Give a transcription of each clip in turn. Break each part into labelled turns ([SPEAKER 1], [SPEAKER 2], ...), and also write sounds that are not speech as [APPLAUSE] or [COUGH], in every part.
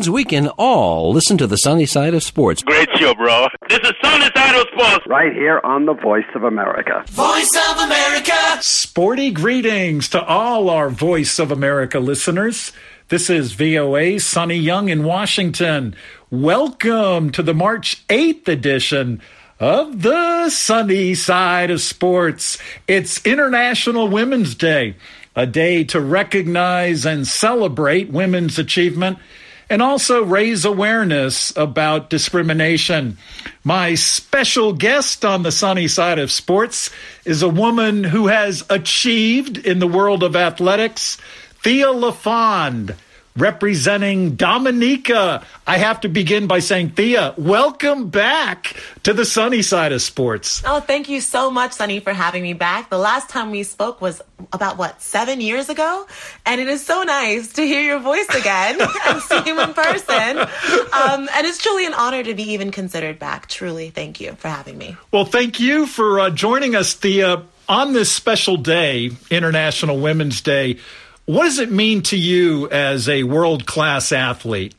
[SPEAKER 1] means we can all listen to the sunny side of sports.
[SPEAKER 2] Great show, bro. This is Sunny Side of Sports.
[SPEAKER 3] Right here on the Voice of America.
[SPEAKER 4] Voice of America.
[SPEAKER 5] Sporty greetings to all our Voice of America listeners. This is VOA Sonny Young in Washington. Welcome to the March 8th edition of the sunny side of sports. It's International Women's Day, a day to recognize and celebrate women's achievement and also raise awareness about discrimination. My special guest on the sunny side of sports is a woman who has achieved in the world of athletics, Thea LaFond representing Dominica. I have to begin by saying, Thea, welcome back to the sunny side of sports.
[SPEAKER 6] Oh, thank you so much, Sonny, for having me back. The last time we spoke was about what, seven years ago? And it is so nice to hear your voice again [LAUGHS] and see you in person. Um, and it's truly an honor to be even considered back. Truly, thank you for having me.
[SPEAKER 5] Well, thank you for uh, joining us, Thea, on this special day, International Women's Day. What does it mean to you as a world class athlete?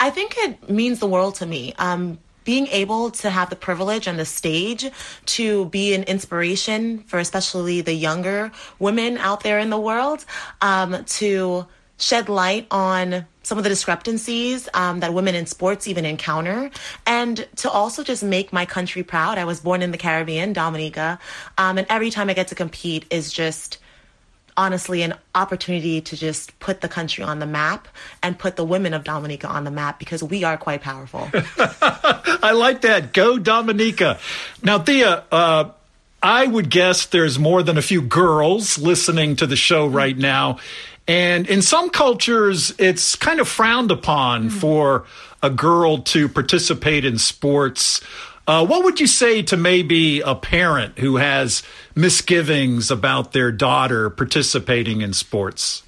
[SPEAKER 6] I think it means the world to me. Um, being able to have the privilege and the stage to be an inspiration for especially the younger women out there in the world um, to shed light on some of the discrepancies um, that women in sports even encounter, and to also just make my country proud. I was born in the Caribbean, Dominica, um, and every time I get to compete is just honestly an opportunity to just put the country on the map and put the women of Dominica on the map because we are quite powerful. [LAUGHS]
[SPEAKER 5] I like that. Go Dominica. Now, Thea, uh, I would guess there's more than a few girls listening to the show right now. And in some cultures, it's kind of frowned upon mm-hmm. for a girl to participate in sports. Uh, what would you say to maybe a parent who has misgivings about their daughter participating in sports?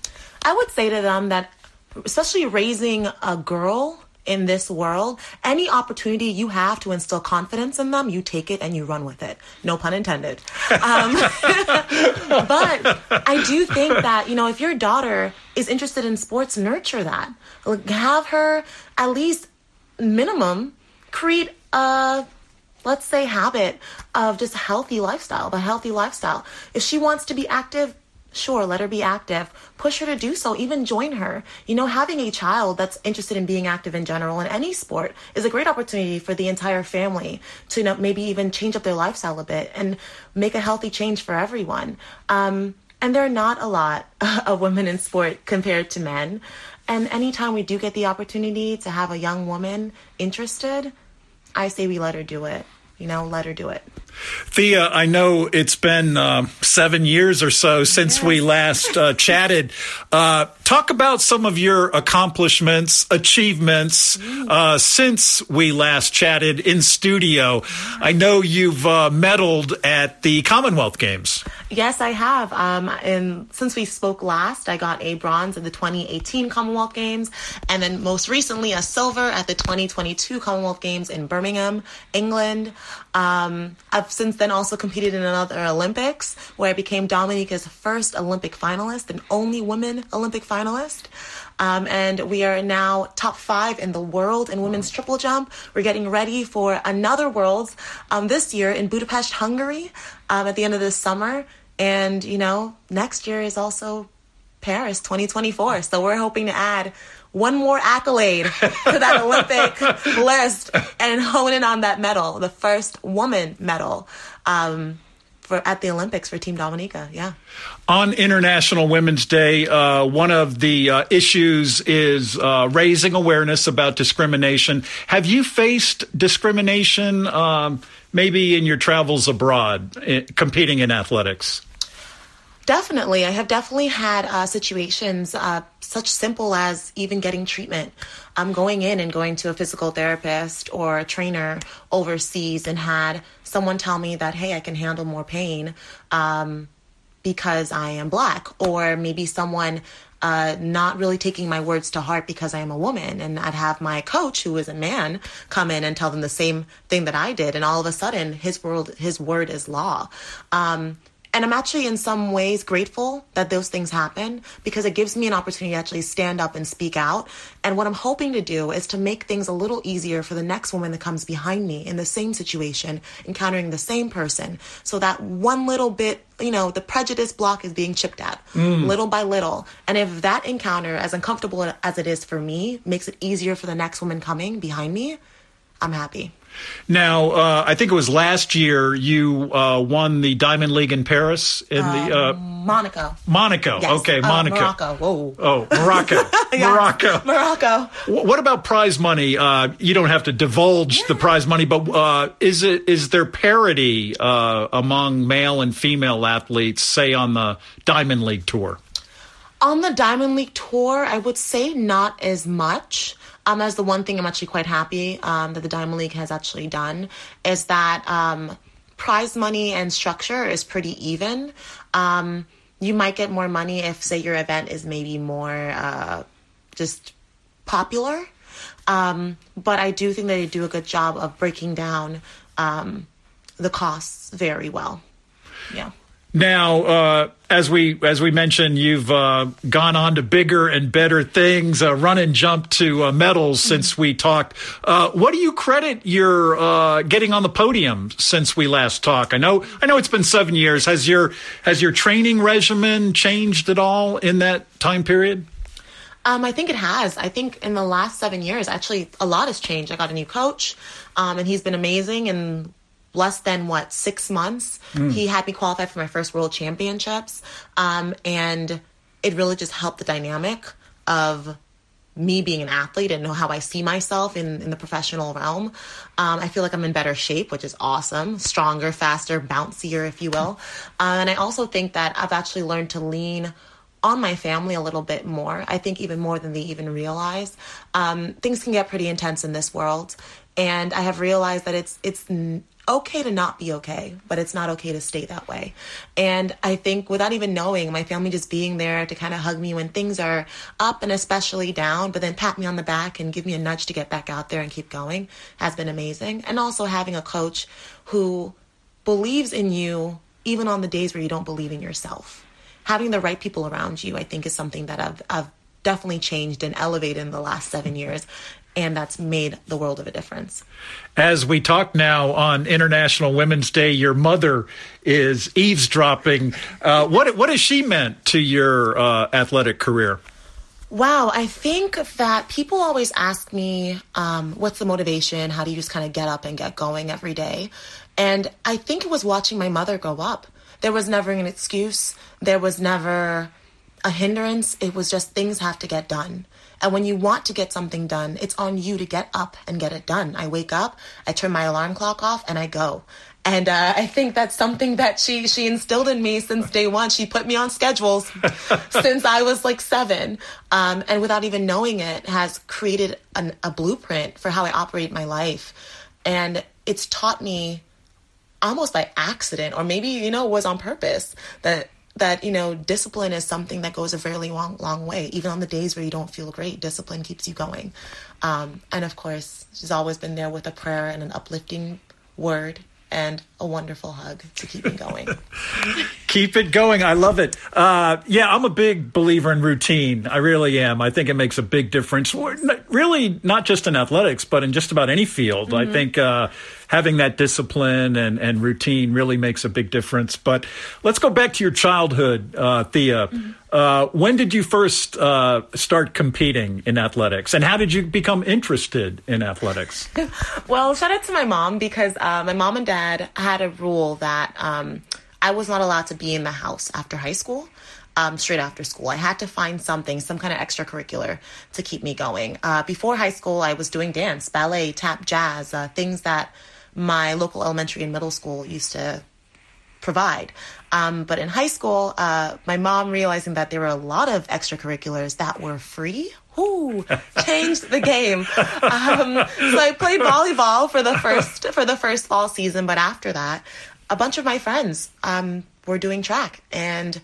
[SPEAKER 6] I would say to them that, especially raising a girl in this world, any opportunity you have to instill confidence in them, you take it and you run with it. No pun intended. Um, [LAUGHS] but I do think that, you know, if your daughter is interested in sports, nurture that. Like, have her at least minimum create a let's say habit of just healthy lifestyle, a healthy lifestyle. If she wants to be active, sure, let her be active. Push her to do so, even join her. You know, having a child that's interested in being active in general in any sport is a great opportunity for the entire family to you know, maybe even change up their lifestyle a bit and make a healthy change for everyone. Um, and there are not a lot [LAUGHS] of women in sport compared to men. And anytime we do get the opportunity to have a young woman interested, I say we let her do it. You know, let her do it.
[SPEAKER 5] Thea, I know it's been uh, seven years or so since yes. we last uh, [LAUGHS] chatted. Uh, talk about some of your accomplishments, achievements uh, since we last chatted in studio. I know you've uh, medaled at the Commonwealth Games.
[SPEAKER 6] Yes, I have. Um, and since we spoke last, I got a bronze at the 2018 Commonwealth Games, and then most recently a silver at the 2022 Commonwealth Games in Birmingham, England. Um, I've since then also competed in another Olympics where I became Dominica's first Olympic finalist and only women Olympic finalist. Um, and we are now top five in the world in women's triple jump. We're getting ready for another Worlds um, this year in Budapest, Hungary, um, at the end of this summer. And, you know, next year is also Paris 2024. So we're hoping to add one more accolade to that [LAUGHS] Olympic list and hone in on that medal, the first woman medal. Um, for, at the Olympics for Team Dominica. Yeah.
[SPEAKER 5] On International Women's Day, uh, one of the uh, issues is uh, raising awareness about discrimination. Have you faced discrimination, um, maybe in your travels abroad, eh, competing in athletics?
[SPEAKER 6] Definitely. I have definitely had uh, situations uh, such simple as even getting treatment. I'm going in and going to a physical therapist or a trainer overseas and had someone tell me that, hey, I can handle more pain um, because I am black. Or maybe someone uh, not really taking my words to heart because I am a woman. And I'd have my coach, who is a man, come in and tell them the same thing that I did. And all of a sudden, his world, his word is law. Um, and I'm actually in some ways grateful that those things happen because it gives me an opportunity to actually stand up and speak out. And what I'm hoping to do is to make things a little easier for the next woman that comes behind me in the same situation, encountering the same person. So that one little bit, you know, the prejudice block is being chipped at mm. little by little. And if that encounter, as uncomfortable as it is for me, makes it easier for the next woman coming behind me, I'm happy.
[SPEAKER 5] Now, uh, I think it was last year you uh, won the Diamond League in Paris in the uh,
[SPEAKER 6] Monaco.
[SPEAKER 5] Monaco.
[SPEAKER 6] Yes.
[SPEAKER 5] Okay,
[SPEAKER 6] Uh,
[SPEAKER 5] Monaco.
[SPEAKER 6] Morocco. Whoa.
[SPEAKER 5] Oh, Morocco. [LAUGHS] Morocco.
[SPEAKER 6] Morocco.
[SPEAKER 5] What about prize money? Uh, you don't have to divulge the prize money, but uh, is it is there parity uh, among male and female athletes, say on the Diamond League tour?
[SPEAKER 6] On the Diamond League tour, I would say not as much. Um, that's the one thing I'm actually quite happy um, that the Diamond League has actually done is that um, prize money and structure is pretty even. Um, you might get more money if, say, your event is maybe more uh, just popular. Um, but I do think that they do a good job of breaking down um, the costs very well. Yeah.
[SPEAKER 5] Now, uh, as we as we mentioned, you've uh, gone on to bigger and better things, uh, run and jump to uh, medals since we talked. Uh, what do you credit your uh, getting on the podium since we last talked? I know I know it's been seven years. Has your has your training regimen changed at all in that time period?
[SPEAKER 6] Um, I think it has. I think in the last seven years, actually, a lot has changed. I got a new coach, um, and he's been amazing. In less than what six months, he had me qualify for my first World Championships, um, and it really just helped the dynamic of me being an athlete and know how I see myself in, in the professional realm. Um, I feel like I'm in better shape, which is awesome. Stronger, faster, bouncier, if you will. [LAUGHS] Uh, and I also think that I've actually learned to lean on my family a little bit more. I think even more than they even realize. Um, things can get pretty intense in this world, and I have realized that it's it's okay to not be okay, but it's not okay to stay that way. And I think without even knowing, my family just being there to kind of hug me when things are up and especially down, but then pat me on the back and give me a nudge to get back out there and keep going has been amazing. And also having a coach who believes in you even on the days where you don't believe in yourself. Having the right people around you, I think, is something that I've, I've definitely changed and elevated in the last seven years. And that's made the world of a difference.
[SPEAKER 5] As we talk now on International Women's Day, your mother is eavesdropping. Uh, what what has she meant to your uh, athletic career?
[SPEAKER 6] Wow, I think that people always ask me, um, what's the motivation? How do you just kind of get up and get going every day? And I think it was watching my mother grow up. There was never an excuse, there was never a hindrance. It was just things have to get done. And when you want to get something done, it's on you to get up and get it done. I wake up, I turn my alarm clock off, and I go. And uh, I think that's something that she she instilled in me since day one. She put me on schedules [LAUGHS] since I was like seven, um, and without even knowing it, has created an, a blueprint for how I operate my life. And it's taught me almost by accident, or maybe you know was on purpose that that you know discipline is something that goes a fairly long long way. Even on the days where you don't feel great, discipline keeps you going. Um, and of course, she's always been there with a prayer and an uplifting word and a wonderful hug to keep me going. [LAUGHS]
[SPEAKER 5] Keep it going. I love it. Uh, yeah, I'm a big believer in routine. I really am. I think it makes a big difference. Really, not just in athletics, but in just about any field. I think uh, having that discipline and, and routine really makes a big difference. But let's go back to your childhood, uh, Thea. Uh, when did you first uh, start competing in athletics, and how did you become interested in athletics? [LAUGHS]
[SPEAKER 6] Well, shout out to my mom because uh, my mom and dad had a rule that um, I was not allowed to be in the house after high school. Um, straight after school, I had to find something, some kind of extracurricular to keep me going. Uh, before high school, I was doing dance, ballet, tap, jazz, uh, things that my local elementary and middle school used to provide. Um, but in high school, uh, my mom realizing that there were a lot of extracurriculars that were free. Whoo, [LAUGHS] changed the game. Um, so I played volleyball for the first for the first fall season, but after that, a bunch of my friends um, were doing track, and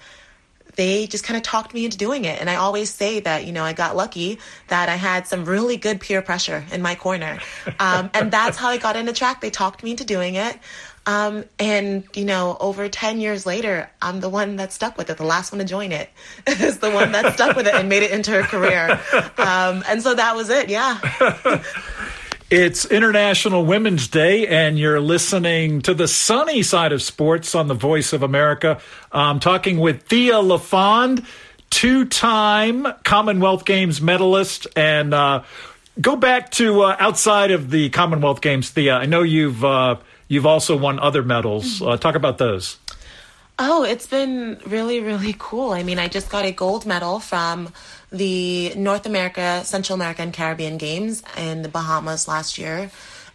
[SPEAKER 6] they just kind of talked me into doing it. And I always say that, you know, I got lucky that I had some really good peer pressure in my corner. Um, and that's how I got into track. They talked me into doing it. Um, and, you know, over 10 years later, I'm the one that stuck with it. The last one to join it [LAUGHS] is the one that stuck with it and made it into a career. [LAUGHS] Um, and so that was it. Yeah. [LAUGHS]
[SPEAKER 5] It's International Women's Day, and you're listening to the sunny side of sports on the Voice of America. I'm talking with Thea LaFond, two time Commonwealth Games medalist. And uh, go back to uh, outside of the Commonwealth Games, Thea. I know you've, uh, you've also won other medals. Uh, talk about those.
[SPEAKER 6] Oh, it's been really, really cool. I mean, I just got a gold medal from the North America, Central America, and Caribbean Games in the Bahamas last year.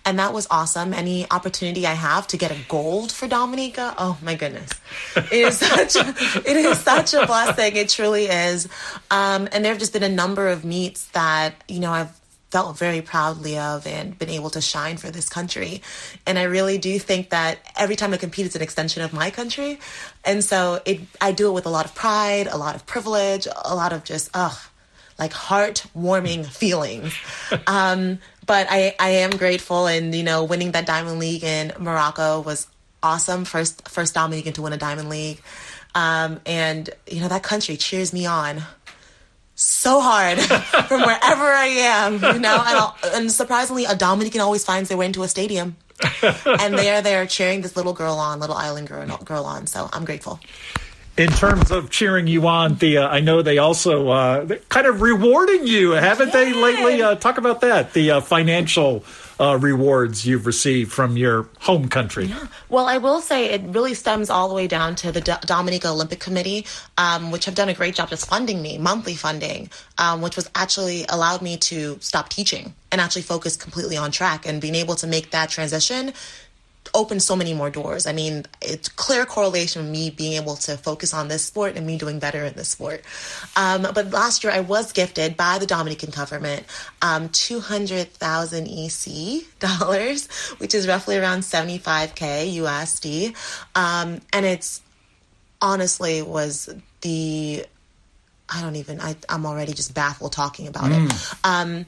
[SPEAKER 6] And that was awesome. Any opportunity I have to get a gold for Dominica, oh my goodness, it is [LAUGHS] such a, it is such a blessing. It truly is. Um, and there have just been a number of meets that you know I've felt very proudly of and been able to shine for this country. And I really do think that every time I compete, it's an extension of my country. And so it, I do it with a lot of pride, a lot of privilege, a lot of just, ugh, like heartwarming [LAUGHS] feelings. Um, but I, I am grateful and, you know, winning that Diamond League in Morocco was awesome. First, first Dominican to win a Diamond League. Um, and, you know, that country cheers me on so hard [LAUGHS] from wherever I am, you know. And, and, surprisingly, a Dominican always finds their way into a stadium, [LAUGHS] and they are there cheering this little girl on, little island girl, girl on. So I'm grateful.
[SPEAKER 5] In terms of cheering you on, Thea, I know they also uh, kind of rewarding you, haven't yeah. they lately? Uh, talk about that, the uh, financial uh, rewards you've received from your home country? Yeah.
[SPEAKER 6] Well, I will say it really stems all the way down to the D- Dominica Olympic Committee, um, which have done a great job just funding me, monthly funding, um, which was actually allowed me to stop teaching and actually focus completely on track and being able to make that transition opened so many more doors. I mean, it's clear correlation with me being able to focus on this sport and me doing better in this sport. Um, but last year, I was gifted by the Dominican government um, 200,000 EC dollars, [LAUGHS] which is roughly around 75K USD. Um, and it's honestly was the I don't even I, I'm already just baffled talking about mm. it. Um,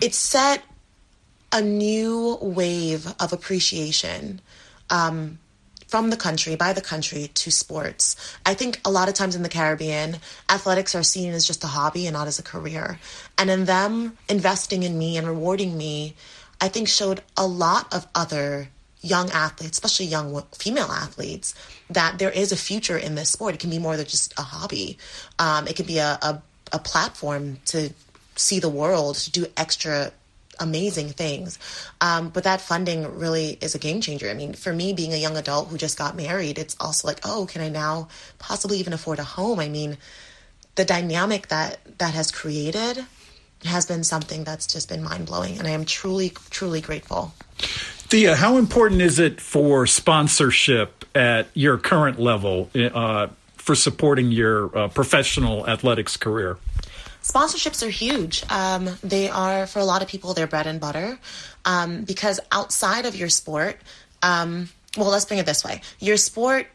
[SPEAKER 6] it set a new wave of appreciation um, from the country, by the country, to sports. I think a lot of times in the Caribbean, athletics are seen as just a hobby and not as a career. And in them investing in me and rewarding me, I think showed a lot of other young athletes, especially young female athletes, that there is a future in this sport. It can be more than just a hobby. Um, it can be a, a, a platform to see the world, to do extra amazing things. Um, but that funding really is a game changer. I mean, for me, being a young adult who just got married, it's also like, oh, can I now possibly even afford a home? I mean, the dynamic that that has created has been something that's just been mind blowing, and I am truly, truly grateful.
[SPEAKER 5] Thea, how important is it for sponsorship at your current level uh, for supporting your uh, professional athletics career?
[SPEAKER 6] Sponsorships are huge. Um, they are, for a lot of people, their bread and butter. Um, because outside of your sport, um, well, let's bring it this way your sport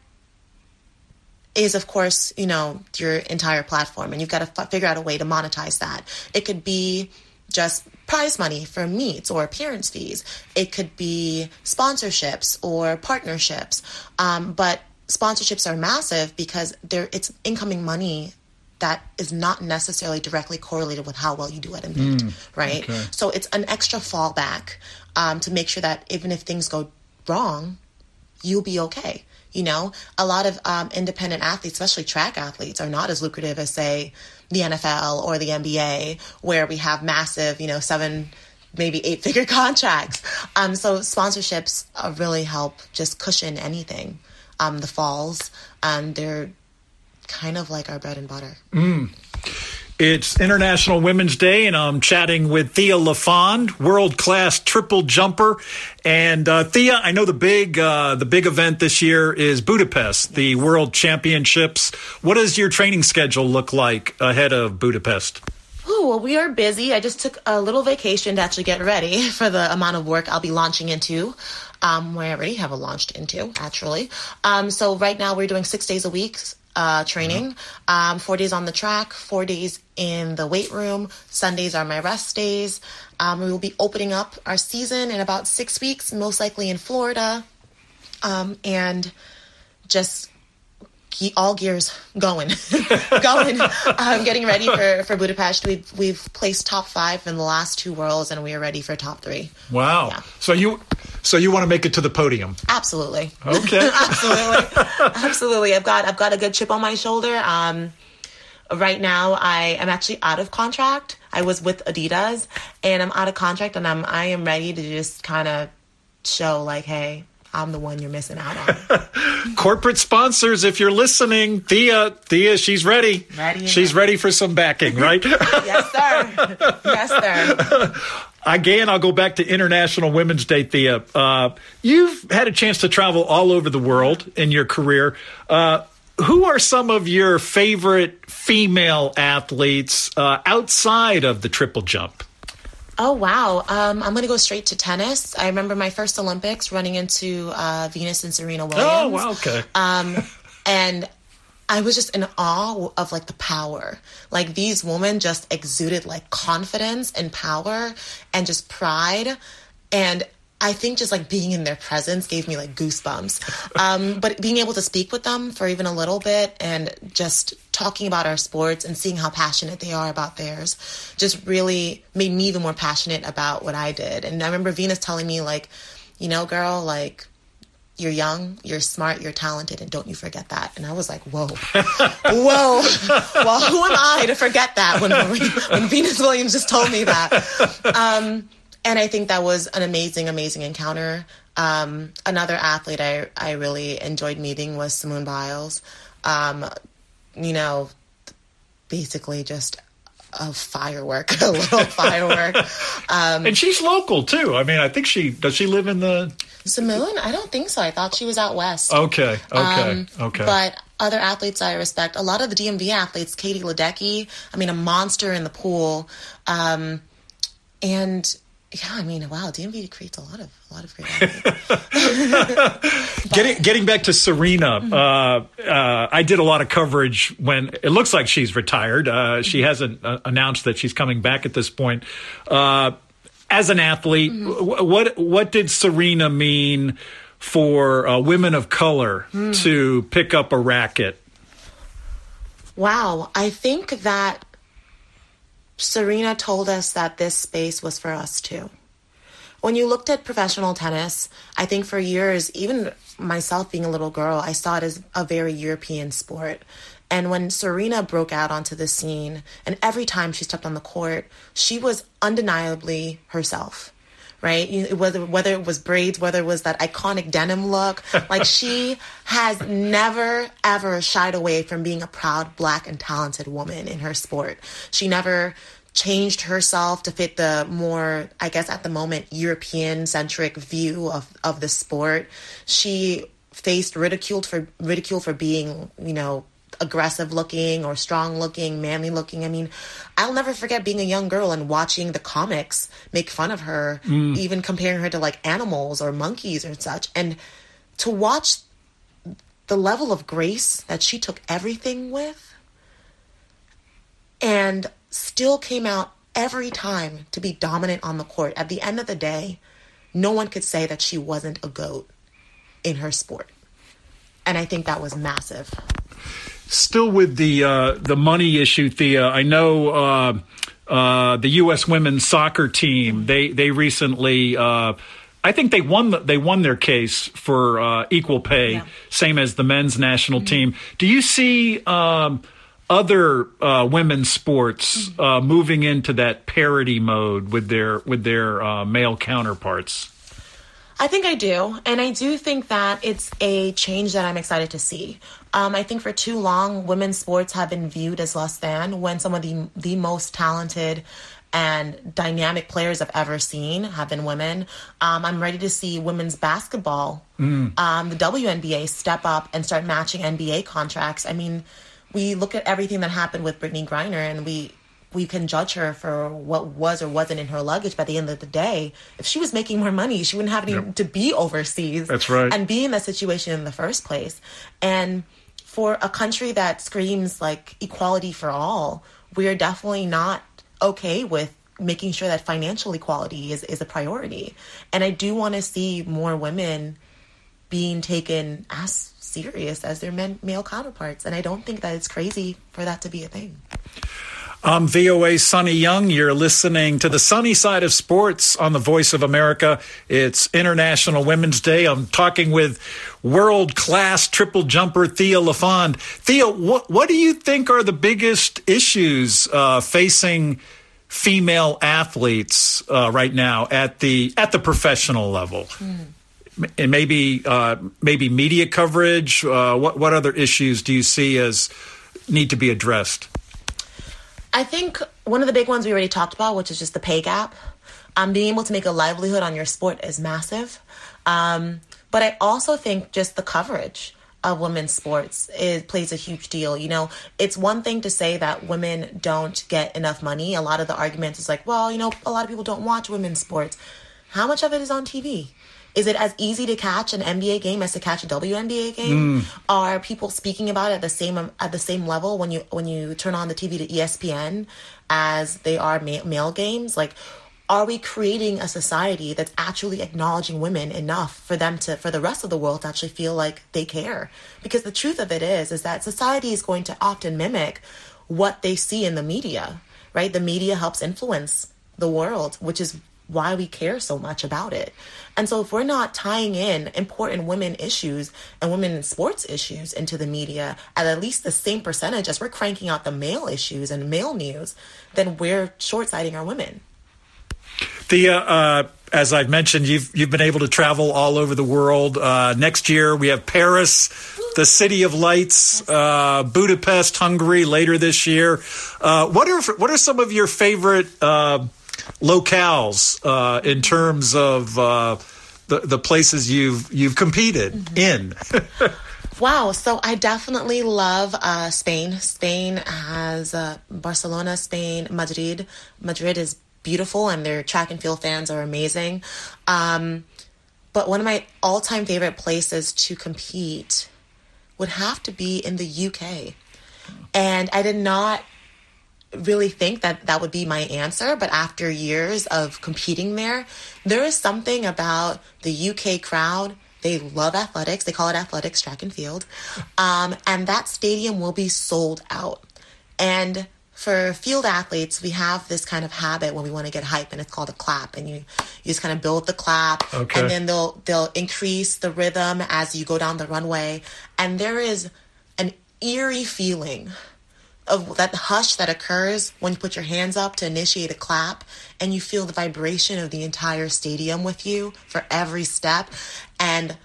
[SPEAKER 6] is of course you know your entire platform and you've got to f- figure out a way to monetize that it could be just prize money for meets or appearance fees it could be sponsorships or partnerships um, but sponsorships are massive because they're it's incoming money that is not necessarily directly correlated with how well you do at a meet, mm, right? Okay. So it's an extra fallback um, to make sure that even if things go wrong, you'll be okay. You know, a lot of um, independent athletes, especially track athletes, are not as lucrative as, say, the NFL or the NBA, where we have massive, you know, seven, maybe eight [LAUGHS] figure contracts. Um, so sponsorships uh, really help just cushion anything. Um, the falls, um, they're kind of like our bread and butter.
[SPEAKER 5] Mm. It's International Women's Day, and I'm chatting with Thea LaFond, world class triple jumper. And uh, Thea, I know the big uh, the big event this year is Budapest, the World Championships. What does your training schedule look like ahead of Budapest?
[SPEAKER 6] Ooh, well, we are busy. I just took a little vacation to actually get ready [LAUGHS] for the amount of work I'll be launching into. Um, where I already have a launched into, actually. Um, so right now we're doing six days a week, uh, training. Um, four days on the track, four days in the weight room. Sundays are my rest days. Um, we will be opening up our season in about six weeks, most likely in Florida. um, and just ge- all gears going, [LAUGHS] going. um, getting ready for, for Budapest. We've we've placed top five in the last two worlds, and we are ready for top three.
[SPEAKER 5] Wow.
[SPEAKER 6] Yeah.
[SPEAKER 5] So you so you want to make it to the podium?
[SPEAKER 6] Absolutely.
[SPEAKER 5] Okay. [LAUGHS]
[SPEAKER 6] absolutely, absolutely. I've got I've got a good chip on my shoulder. Um, right now, I am actually out of contract. I was with Adidas, and I'm out of contract, and I'm I am ready to just kind of show like, hey, I'm the one you're missing out on. [LAUGHS]
[SPEAKER 5] Corporate sponsors, if you're listening, Thea, Thea, she's ready.
[SPEAKER 6] Ready
[SPEAKER 5] She's ready for some backing, right? [LAUGHS]
[SPEAKER 6] yes, sir. Yes, sir.
[SPEAKER 5] Again, I'll go back to International Women's Day, Thea. Uh, you've had a chance to travel all over the world in your career. Uh, who are some of your favorite female athletes uh, outside of the triple jump?
[SPEAKER 6] Oh wow! Um, I'm gonna go straight to tennis. I remember my first Olympics running into uh, Venus and Serena Williams.
[SPEAKER 5] Oh, wow, okay.
[SPEAKER 6] Um, and I was just in awe of like the power. Like these women just exuded like confidence and power and just pride. And I think just like being in their presence gave me like goosebumps. [LAUGHS] Um, but being able to speak with them for even a little bit and just talking about our sports and seeing how passionate they are about theirs just really made me even more passionate about what I did. And I remember Venus telling me like, you know, girl, like you're young, you're smart, you're talented, and don't you forget that. And I was like, whoa, [LAUGHS] whoa. well, who am I to forget that [LAUGHS] when, when Venus Williams just told me that? Um, and I think that was an amazing, amazing encounter. Um, another athlete I, I really enjoyed meeting was Simone Biles. Um, you know, basically just a firework, [LAUGHS] a little firework. Um,
[SPEAKER 5] And she's local too. I mean, I think she does. She live in the.
[SPEAKER 6] Simone, I don't think so. I thought she was out west.
[SPEAKER 5] Okay, okay,
[SPEAKER 6] Um,
[SPEAKER 5] okay.
[SPEAKER 6] But other athletes I respect, a lot of the DMV athletes, Katie Ledecky, I mean, a monster in the pool. Um, and yeah, I mean, wow, DMV creates a lot of a lot of great athletes. [LAUGHS] [LAUGHS]
[SPEAKER 5] Getting getting back to Serena, uh, uh, I did a lot of coverage when it looks like she's retired. Uh, she hasn't uh, announced that she's coming back at this point. As an athlete, wh- what what did Serena mean for uh, women of color to pick up a racket?
[SPEAKER 6] wow, I think that Serena told us that this space was for us too. When you looked at professional tennis, I think for years, even myself being a little girl, I saw it as a very European sport. And when Serena broke out onto the scene, and every time she stepped on the court, she was undeniably herself right? Whether whether it was braids, whether it was that iconic denim look, [LAUGHS] like she has never ever shied away from being a proud black and talented woman in her sport. She never changed herself to fit the more I guess at the moment European centric view of of the sport. She faced ridiculed for ridicule for being, you know, aggressive looking or strong looking, manly looking. I mean, I'll never forget being a young girl and watching the comics make fun of her, mm. even comparing her to like animals or monkeys or such. And to watch the level of grace that she took everything with and still came out every time to be dominant on the court. At the end of the day, no one could say that she wasn't a goat in her sport. And I think that was massive.
[SPEAKER 5] Still with the uh, the money issue, Thea. I know uh, uh, the U.S. women's soccer team. They they recently. Uh, I think they won. The, they won their case for uh, equal pay,
[SPEAKER 6] Yeah.
[SPEAKER 5] same as the men's national team. Do you see um, other uh, women's sports uh, moving into that parity mode with their with their uh, male counterparts?
[SPEAKER 6] I think I do. And I do think that it's a change that I'm excited to see. Um, I think for too long, women's sports have been viewed as less than when some of the, the most talented and dynamic players I've ever seen have been women. Um, I'm ready to see women's basketball, um, the WNBA, step up and start matching NBA contracts. I mean, we look at everything that happened with Brittney Griner and we we can judge her for what was or wasn't in her luggage. By the end of the day, if she was making more money, she wouldn't have any to be overseas.
[SPEAKER 5] That's right.
[SPEAKER 6] And be in that situation in the first place. And for a country that screams like equality for all, we are definitely not okay with making sure that financial equality is, is a priority. And I do want to see more women being taken as serious as their men, male counterparts. And I don't think that it's crazy for that to be a thing.
[SPEAKER 5] I'm VOA Sonny Young. You're listening to the sunny side of sports on the Voice of America. It's International Women's Day. I'm talking with world class triple jumper Thea LaFond. Thea, what, what do you think are the biggest issues uh, facing female athletes uh, right now at the at the professional level? Mm. And maybe uh, maybe media coverage. Uh, what what other issues do you see as need to be addressed?
[SPEAKER 6] I think one of the big ones we already talked about, which is just the pay gap. Um, being able to make a livelihood on your sport is massive. Um, but I also think just the coverage of women's sports it plays a huge deal. You know, it's one thing to say that women don't get enough money. A lot of the arguments is like, well, you know, a lot of people don't watch women's sports. How much of it is on TV? Is it as easy to catch an NBA game as to catch a WNBA game? Mm. Are people speaking about it at the same at the same level when you when you turn on the TV to ESPN as they are male, male games? Like are we creating a society that's actually acknowledging women enough for them to for the rest of the world to actually feel like they care because the truth of it is is that society is going to often mimic what they see in the media right the media helps influence the world which is why we care so much about it. And so if we're not tying in important women issues and women in sports issues into the media at at least the same percentage as we're cranking out the male issues and male news, then we're short-sighting our women.
[SPEAKER 5] The uh, uh, as I've mentioned, you've you've been able to travel all over the world. Uh, next year we have Paris, the City of Lights, uh, Budapest, Hungary later this year. Uh, what are what are some of your favorite locales uh, in terms of uh, the the places you've you've competed mm-hmm. in. [LAUGHS]
[SPEAKER 6] Wow, so I definitely love uh, Spain. Spain has uh, Barcelona, Spain, Madrid. Madrid is beautiful, and their track and field fans are amazing. Um, but one of my all time favorite places to compete would have to be in the UK. And I did not really think that that would be my answer, but after years of competing there, there is something about the UK crowd. They love athletics. They call it athletics, track and field. Um, and that stadium will be sold out. And for field athletes, we have this kind of habit when we want to get hype, and it's called a clap. And you, you just kind of build the clap, okay. and then they'll they'll increase the rhythm as you go down the runway. And there is an eerie feeling of that hush that occurs when you put your hands up to initiate a clap and you feel the vibration of the entire stadium with you for every step and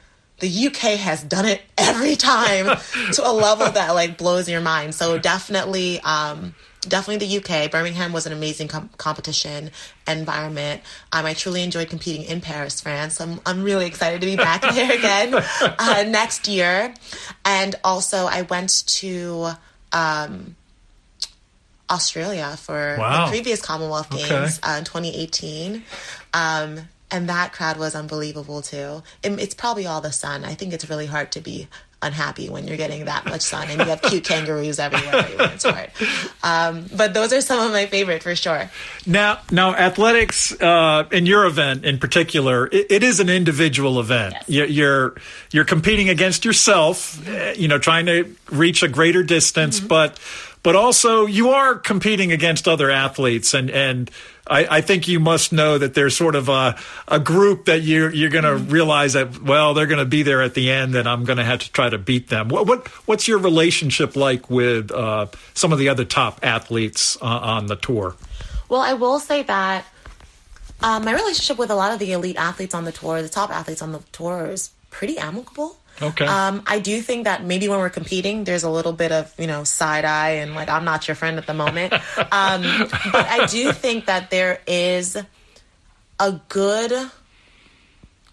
[SPEAKER 6] the UK has done it [LAUGHS] every time to a level that like blows your mind. So definitely, um, definitely the UK. Birmingham was an amazing com- competition environment. Um, I truly enjoyed competing in Paris, France. I'm I'm really excited to be back there [LAUGHS] again uh, next year. And also, I went to. Um, Australia for wow. the previous Commonwealth Games okay. uh, in 2018. Um, and that crowd was unbelievable too. It, it's probably all the sun. I think it's really hard to be unhappy when you're getting that much sun and you have cute [LAUGHS] kangaroos everywhere. It's hard. Um, but those are some of my favorite for sure.
[SPEAKER 5] Now, now athletics uh, in your event in particular, it, it is an individual event. Yes. You're you're competing against yourself. You know, trying to reach a greater distance, mm-hmm. but but also you are competing against other athletes and and I, I think you must know that there's sort of a, a group that you're you're going to mm-hmm. realize that well they're going to be there at the end and I'm going to have to try to beat them. What, what what's your relationship like with uh, some of the other top athletes uh, on the tour?
[SPEAKER 6] Well, I will say that um, my relationship with a lot of the elite athletes on the tour, the top athletes on the tour, is pretty amicable.
[SPEAKER 5] Okay.
[SPEAKER 6] Um, I do think that maybe when we're competing, there's a little bit of you know side eye and like I'm not your friend at the moment. [LAUGHS] um, but I do think that there is a good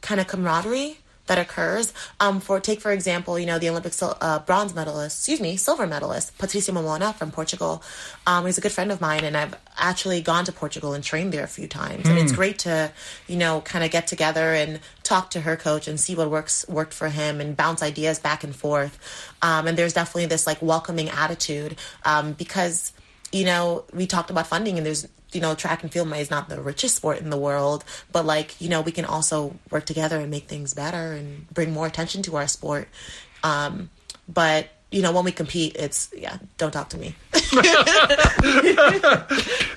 [SPEAKER 6] kind of camaraderie that occurs. Um, for take for example, you know the Olympic uh, bronze medalist, excuse me, silver medalist Patricia Mamona from Portugal. Um, he's a good friend of mine, and I've actually gone to Portugal and trained there a few times. Mm. And it's hmm. great to you know kind of get together and talk to her coach and see what works worked for him and bounce ideas back and forth. Um, and there's definitely this like welcoming attitude um, because you know we talked about funding and there's you know, track and field is not the richest sport in the world, but like, you know, we can also work together and make things better and bring more attention to our sport. Um, but you know, when we compete, it's yeah, don't talk to me. [LAUGHS]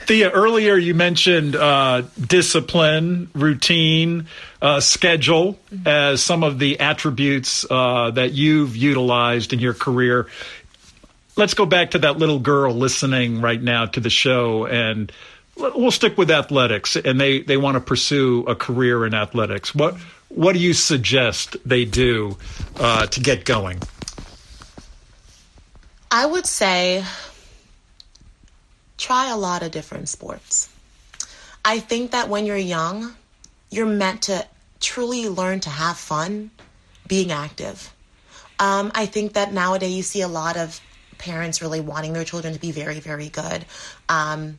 [SPEAKER 5] Thea, earlier you mentioned uh, discipline, routine, uh, schedule mm-hmm. as some of the attributes uh, that you've utilized in your career. Let's go back to that little girl listening right now to the show, and we'll stick with athletics. And they, they want to pursue a career in athletics. What what do you suggest they do uh, to get going?
[SPEAKER 6] I would say try a lot of different sports. I think that when you're young, you're meant to truly learn to have fun being active. Um, I think that nowadays you see a lot of parents really wanting their children to be very, very good. Um,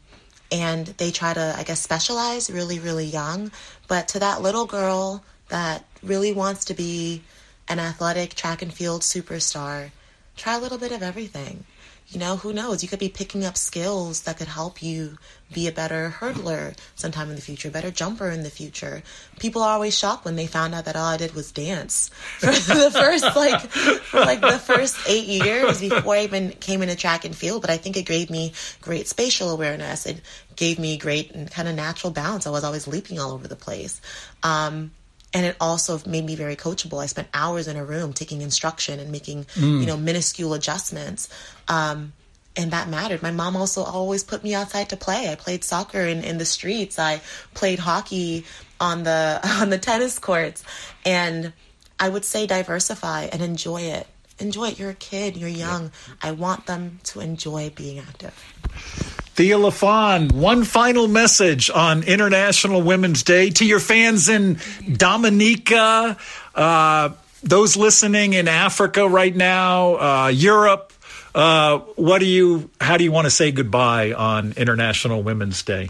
[SPEAKER 6] and they try to, I guess, specialize really, really young. But to that little girl that really wants to be an athletic track and field superstar, try a little bit of everything. You know, who knows? You could be picking up skills that could help you be a better hurdler sometime in the future, better jumper in the future. People are always shocked when they found out that all I did was dance [LAUGHS] for the first like like the first eight years before I even came into track and field. But I think it gave me great spatial awareness. It gave me great kind of natural balance. I was always leaping all over the place. Um, and it also made me very coachable. I spent hours in a room taking instruction and making mm. you know minuscule adjustments. Um, and that mattered. My mom also always put me outside to play. I played soccer in, in the streets. I played hockey on the [LAUGHS] on the tennis courts. And I would say diversify and enjoy it. Enjoy it. You're a kid, you're young. I want them to enjoy being active.
[SPEAKER 5] Thea LaFond, one final message on International Women's Day to your fans in Dominica, uh, those listening in Africa right now, uh, Europe. Uh, what do you? How do you want to say goodbye on International Women's Day?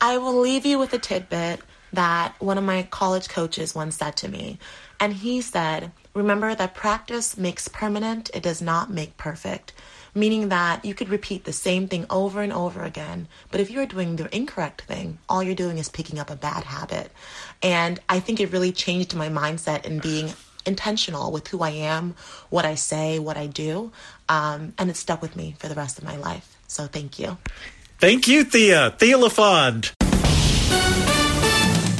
[SPEAKER 6] I will leave you with a tidbit that one of my college coaches once said to me, and he said, "Remember that practice makes permanent; it does not make perfect." Meaning that you could repeat the same thing over and over again. But if you're doing the incorrect thing, all you're doing is picking up a bad habit. And I think it really changed my mindset in being intentional with who I am, what I say, what I do. Um, and it stuck with me for the rest of my life. So thank you.
[SPEAKER 5] Thank you, Thea. Thea LaFond.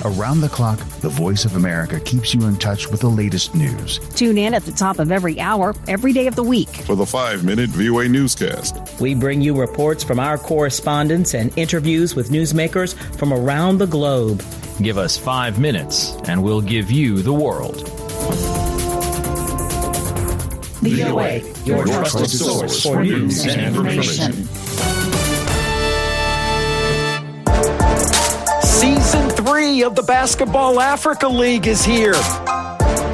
[SPEAKER 4] Around the clock, the Voice of America keeps you in touch with the latest news.
[SPEAKER 7] Tune in at the top of every hour, every day of the week.
[SPEAKER 8] For the five minute VOA newscast,
[SPEAKER 9] we bring you reports from our correspondents and interviews with newsmakers from around the globe.
[SPEAKER 10] Give us five minutes, and we'll give you the world.
[SPEAKER 11] VOA, your, your trusted source for news and information.
[SPEAKER 5] Season three of the Basketball Africa League is here.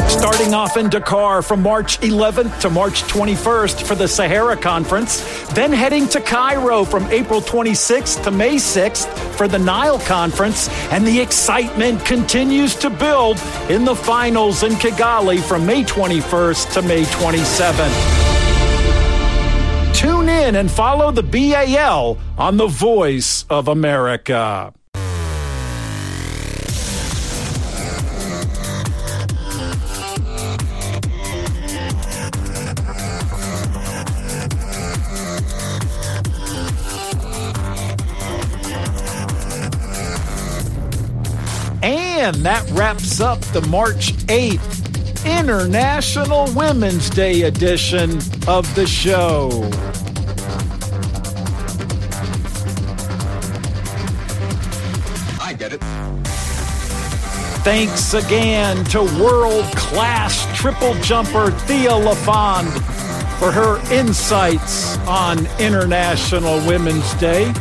[SPEAKER 5] Starting off in Dakar from March 11th to March 21st for the Sahara Conference, then heading to Cairo from April 26th to May 6th for the Nile Conference, and the excitement continues to build in the finals in Kigali from May 21st to May 27th. Tune in and follow the BAL on the Voice of America. And that wraps up the March 8th International Women's Day edition of the show.
[SPEAKER 12] I get it.
[SPEAKER 5] Thanks again to world class triple jumper Thea LaFond for her insights on International Women's Day.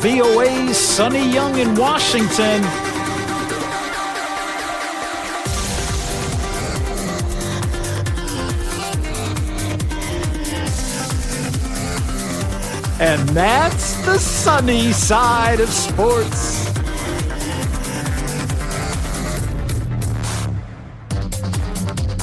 [SPEAKER 5] VOA's Sonny Young in Washington. And that's the sunny side of sports.